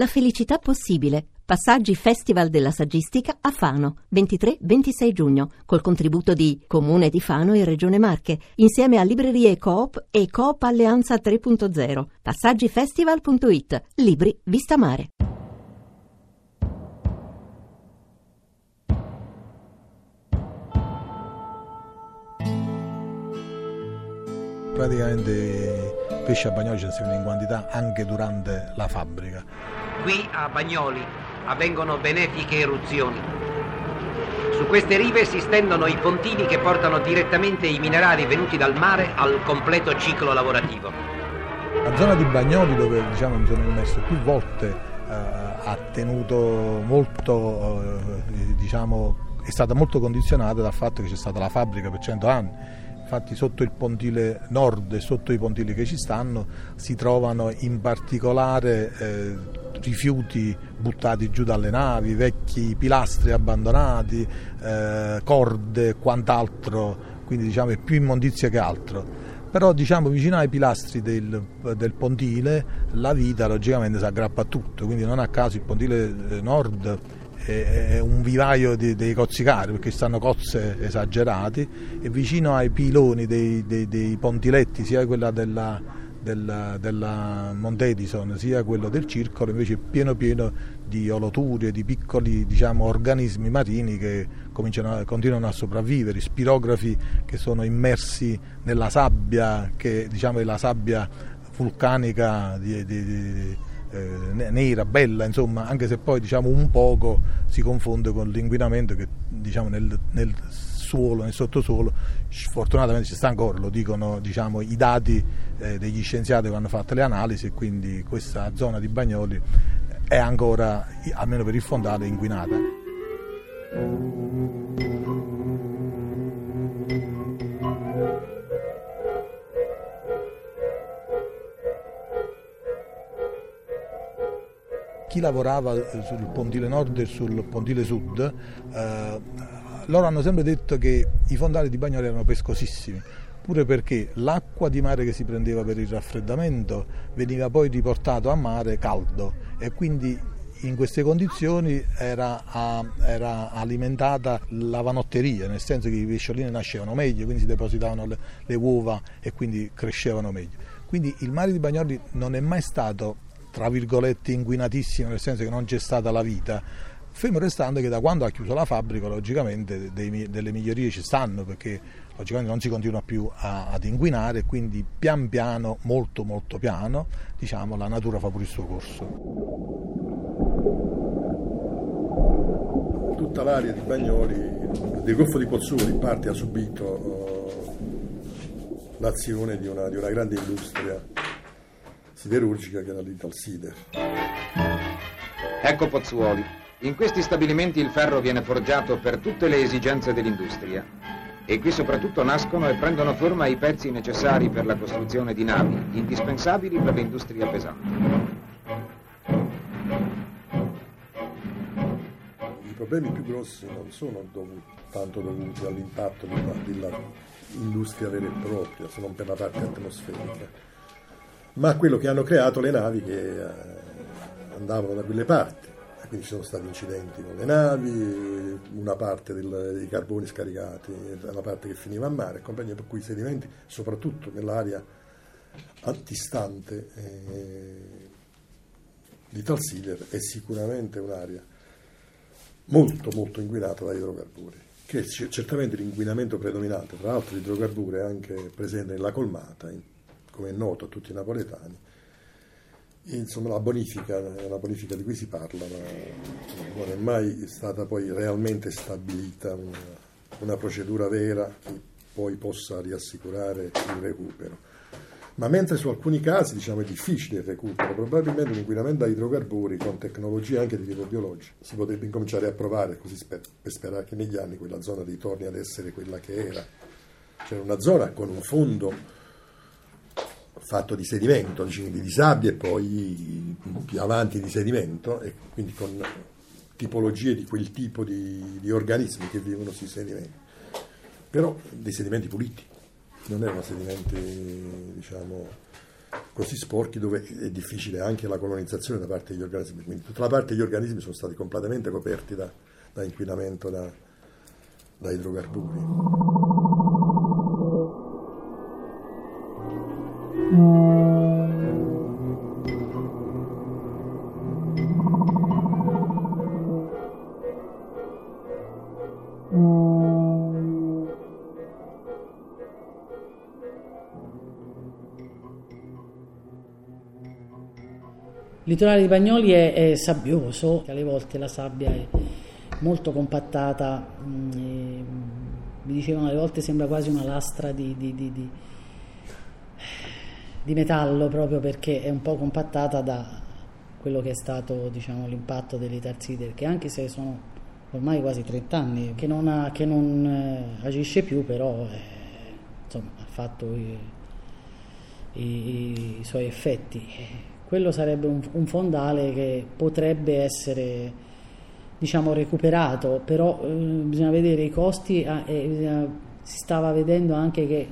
La felicità possibile. Passaggi Festival della Saggistica a Fano, 23-26 giugno, col contributo di Comune di Fano e Regione Marche, insieme a Librerie Coop e Coop Alleanza 3.0. Passaggifestival.it. Libri Vista Mare. praticamente pesce a Bagnoli ce ne in quantità anche durante la fabbrica. Qui a Bagnoli avvengono benefiche eruzioni. Su queste rive si stendono i pontini che portano direttamente i minerali venuti dal mare al completo ciclo lavorativo. La zona di Bagnoli dove diciamo, mi sono immerso più volte eh, ha tenuto molto, eh, diciamo, è stata molto condizionata dal fatto che c'è stata la fabbrica per 100 anni infatti sotto il pontile nord e sotto i pontili che ci stanno si trovano in particolare eh, rifiuti buttati giù dalle navi, vecchi pilastri abbandonati, eh, corde e quant'altro, quindi diciamo è più immondizia che altro. Però diciamo vicino ai pilastri del, del pontile la vita logicamente si aggrappa a tutto, quindi non a caso il pontile eh, nord è un vivaio di, dei cozzicari perché stanno cozze esagerati e vicino ai piloni dei, dei, dei pontiletti sia quella della, della, della Monte Edison sia quello del circolo invece pieno pieno di oloturi e di piccoli diciamo, organismi marini che continuano a sopravvivere, spirografi che sono immersi nella sabbia che diciamo, è la sabbia vulcanica di, di, di eh, nera, bella, insomma, anche se poi diciamo un poco si confonde con l'inquinamento che diciamo nel, nel suolo, nel sottosuolo, fortunatamente ci sta ancora, lo dicono diciamo, i dati eh, degli scienziati che hanno fatto le analisi e quindi questa zona di Bagnoli è ancora, almeno per il fondale, inquinata. chi lavorava sul pontile nord e sul pontile sud, eh, loro hanno sempre detto che i fondali di Bagnoli erano pescosissimi, pure perché l'acqua di mare che si prendeva per il raffreddamento veniva poi riportato a mare caldo e quindi in queste condizioni era, era, alimentata la vanotteria, nel senso che i pesciolini nascevano meglio, quindi si depositavano le, le uova e quindi crescevano meglio. Quindi il mare di Bagnoli non è mai stato tra virgolette inquinatissima, nel senso che non c'è stata la vita, fermo restando che da quando ha chiuso la fabbrica logicamente dei, delle migliorie ci stanno perché logicamente non si continua più a, ad inquinare e quindi pian piano, molto molto piano, diciamo, la natura fa pure il suo corso. Tutta l'area di Bagnoli, del Golfo di Pozzuoli in parte ha subito uh, l'azione di una, di una grande industria siderurgica che era l'Italsider. Ecco Pozzuoli. In questi stabilimenti il ferro viene forgiato per tutte le esigenze dell'industria. E qui soprattutto nascono e prendono forma i pezzi necessari per la costruzione di navi, indispensabili per l'industria pesante. I problemi più grossi non sono dovuti, tanto dovuti all'impatto dell'industria vera e propria, se non per la parte atmosferica ma quello che hanno creato le navi che eh, andavano da quelle parti. Quindi ci sono stati incidenti con le navi, una parte del, dei carboni scaricati, la parte che finiva a mare, compagnia per cui i sedimenti, soprattutto nell'area antistante eh, di Talsider, è sicuramente un'area molto molto inquinata da idrocarburi, che è certamente l'inquinamento predominante, tra l'altro l'idrocarburo è anche presente nella colmata, come è noto a tutti i napoletani. Insomma, la bonifica, la bonifica di cui si parla, non è mai stata poi realmente stabilita una, una procedura vera che poi possa riassicurare il recupero. Ma mentre su alcuni casi diciamo, è difficile il recupero, probabilmente l'inquinamento da idrocarburi con tecnologie anche di tipo biologico si potrebbe incominciare a provare, così per sperare che negli anni quella zona ritorni ad essere quella che era. C'era una zona con un fondo fatto di sedimento, quindi di sabbia e poi più avanti di sedimento, e quindi con tipologie di quel tipo di, di organismi che vivono sui sedimenti. Però dei sedimenti puliti, non erano sedimenti, diciamo, così sporchi dove è difficile anche la colonizzazione da parte degli organismi. Quindi tutta la parte degli organismi sono stati completamente coperti da, da inquinamento da, da idrocarburi. Il litorale di Bagnoli è, è, sabbioso, alle volte la sabbia è molto compattata, mm, e, mi dicevano alle volte sembra quasi una lastra di, di, di, di, metallo proprio perché è un po' compattata da quello che è stato diciamo, l'impatto dell'Itarsider che anche se sono ormai quasi 30 anni che non, ha, che non eh, agisce più però eh, insomma, ha fatto i, i, i suoi effetti quello sarebbe un, un fondale che potrebbe essere diciamo recuperato, però eh, bisogna vedere i costi eh, e si stava vedendo anche che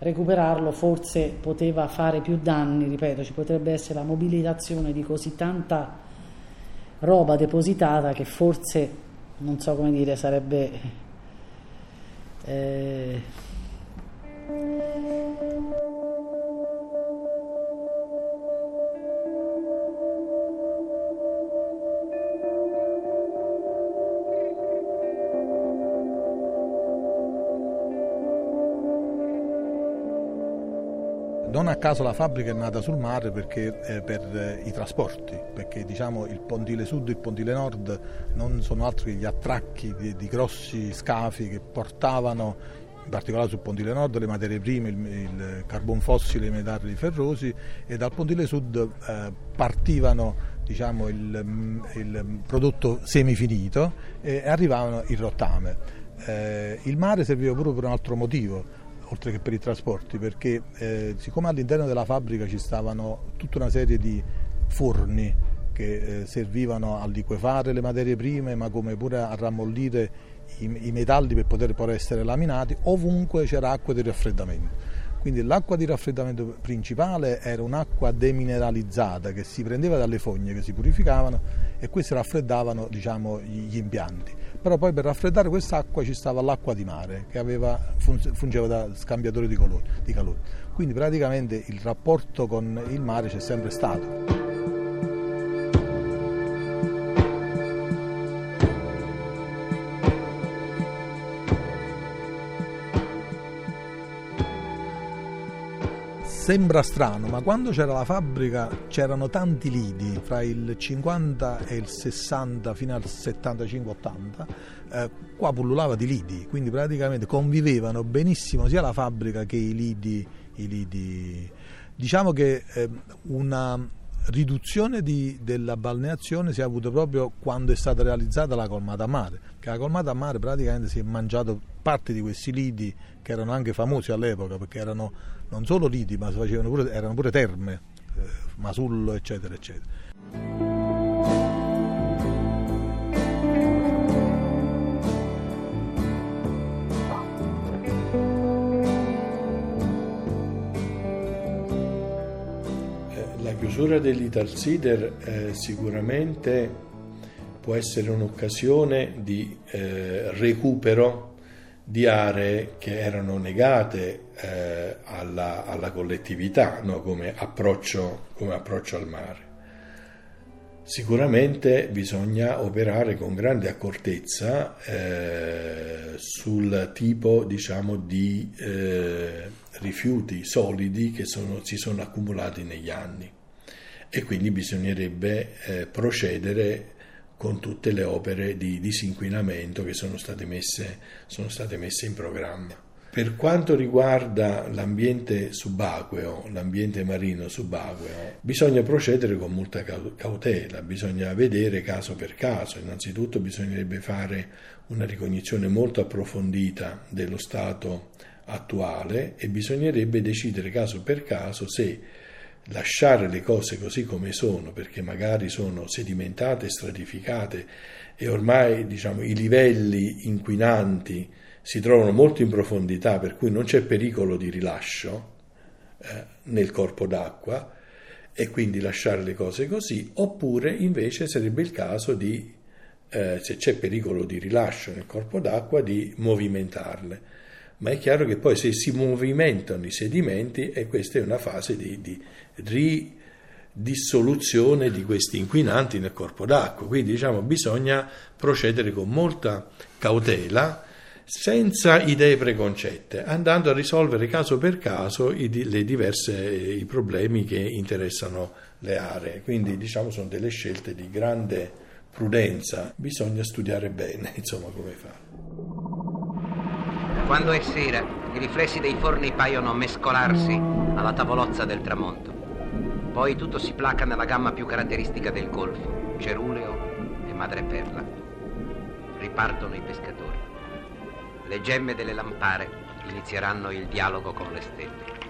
recuperarlo forse poteva fare più danni, ripeto, ci potrebbe essere la mobilitazione di così tanta roba depositata che forse, non so come dire, sarebbe... Eh, Non a caso la fabbrica è nata sul mare perché, eh, per eh, i trasporti, perché diciamo, il pontile sud e il pontile nord non sono altro che gli attracchi di, di grossi scafi che portavano in particolare sul pontile nord le materie prime, il, il carbon fossile, i metalli ferrosi e dal pontile sud eh, partivano diciamo, il, il, prodotto semifinito e arrivavano il rottame. Eh, il mare serviva pure per un altro motivo, oltre che per i trasporti, perché eh, siccome all'interno della fabbrica ci stavano tutta una serie di forni che eh, servivano a liquefare le materie prime, ma come pure a rammollire i, i metalli per poter poi essere laminati, ovunque c'era acqua di raffreddamento. Quindi l'acqua di raffreddamento principale era un'acqua demineralizzata che si prendeva dalle fogne che si purificavano e queste raffreddavano diciamo, gli impianti però poi per raffreddare quest'acqua ci stava l'acqua di mare che aveva, fungeva da scambiatore di, colore, di calore. Quindi praticamente il rapporto con il mare c'è sempre stato. Sembra strano, ma quando c'era la fabbrica c'erano tanti lidi, fra il 50 e il 60 fino al 75-80, eh, qua pullulava di lidi, quindi praticamente convivevano benissimo sia la fabbrica che i lidi. I lidi. Diciamo che eh, una riduzione di, della balneazione si è avuta proprio quando è stata realizzata la colmata a mare, che la colmata a mare praticamente si è mangiato parte di questi lidi che erano anche famosi all'epoca perché erano non solo lidi ma pure, erano pure terme, eh, Masullo eccetera eccetera. Chiusura dell'Italsider eh, sicuramente può essere un'occasione di eh, recupero di aree che erano negate eh, alla, alla, collettività no? come, approccio, come, approccio, al mare. Sicuramente bisogna operare con grande accortezza eh, sul tipo diciamo, di eh, rifiuti solidi che sono, si sono accumulati negli anni e quindi bisognerebbe eh, procedere con tutte le opere di disinquinamento che sono state, messe, sono state messe in programma. Per quanto riguarda l'ambiente subacqueo, l'ambiente marino subacqueo, bisogna procedere con molta cautela, bisogna vedere caso per caso. Innanzitutto bisognerebbe fare una ricognizione molto approfondita dello stato attuale e bisognerebbe decidere caso per caso se lasciare le cose così come sono, perché magari sono sedimentate, stratificate e ormai diciamo, i livelli inquinanti si trovano molto in profondità, per cui non c'è pericolo di rilascio, eh, nel corpo d'acqua e quindi lasciare le cose così, oppure invece sarebbe il caso di, eh, se c'è pericolo di rilascio nel corpo d'acqua, di movimentarle. Ma è chiaro che poi se si movimentano i sedimenti, e questa è una fase di, di ridissoluzione di questi inquinanti nel corpo d'acqua. Quindi diciamo bisogna procedere con molta cautela senza idee preconcette, andando a risolvere caso per caso i, diverse, i problemi che interessano le aree. Quindi diciamo sono delle scelte di grande prudenza, bisogna studiare bene insomma come fare. Quando è sera, i riflessi dei forni paiono mescolarsi alla tavolozza del tramonto. Poi tutto si placa nella gamma più caratteristica del golfo, ceruleo e madreperla. Ripartono i pescatori le gemme delle lampare inizieranno il dialogo con le stelle.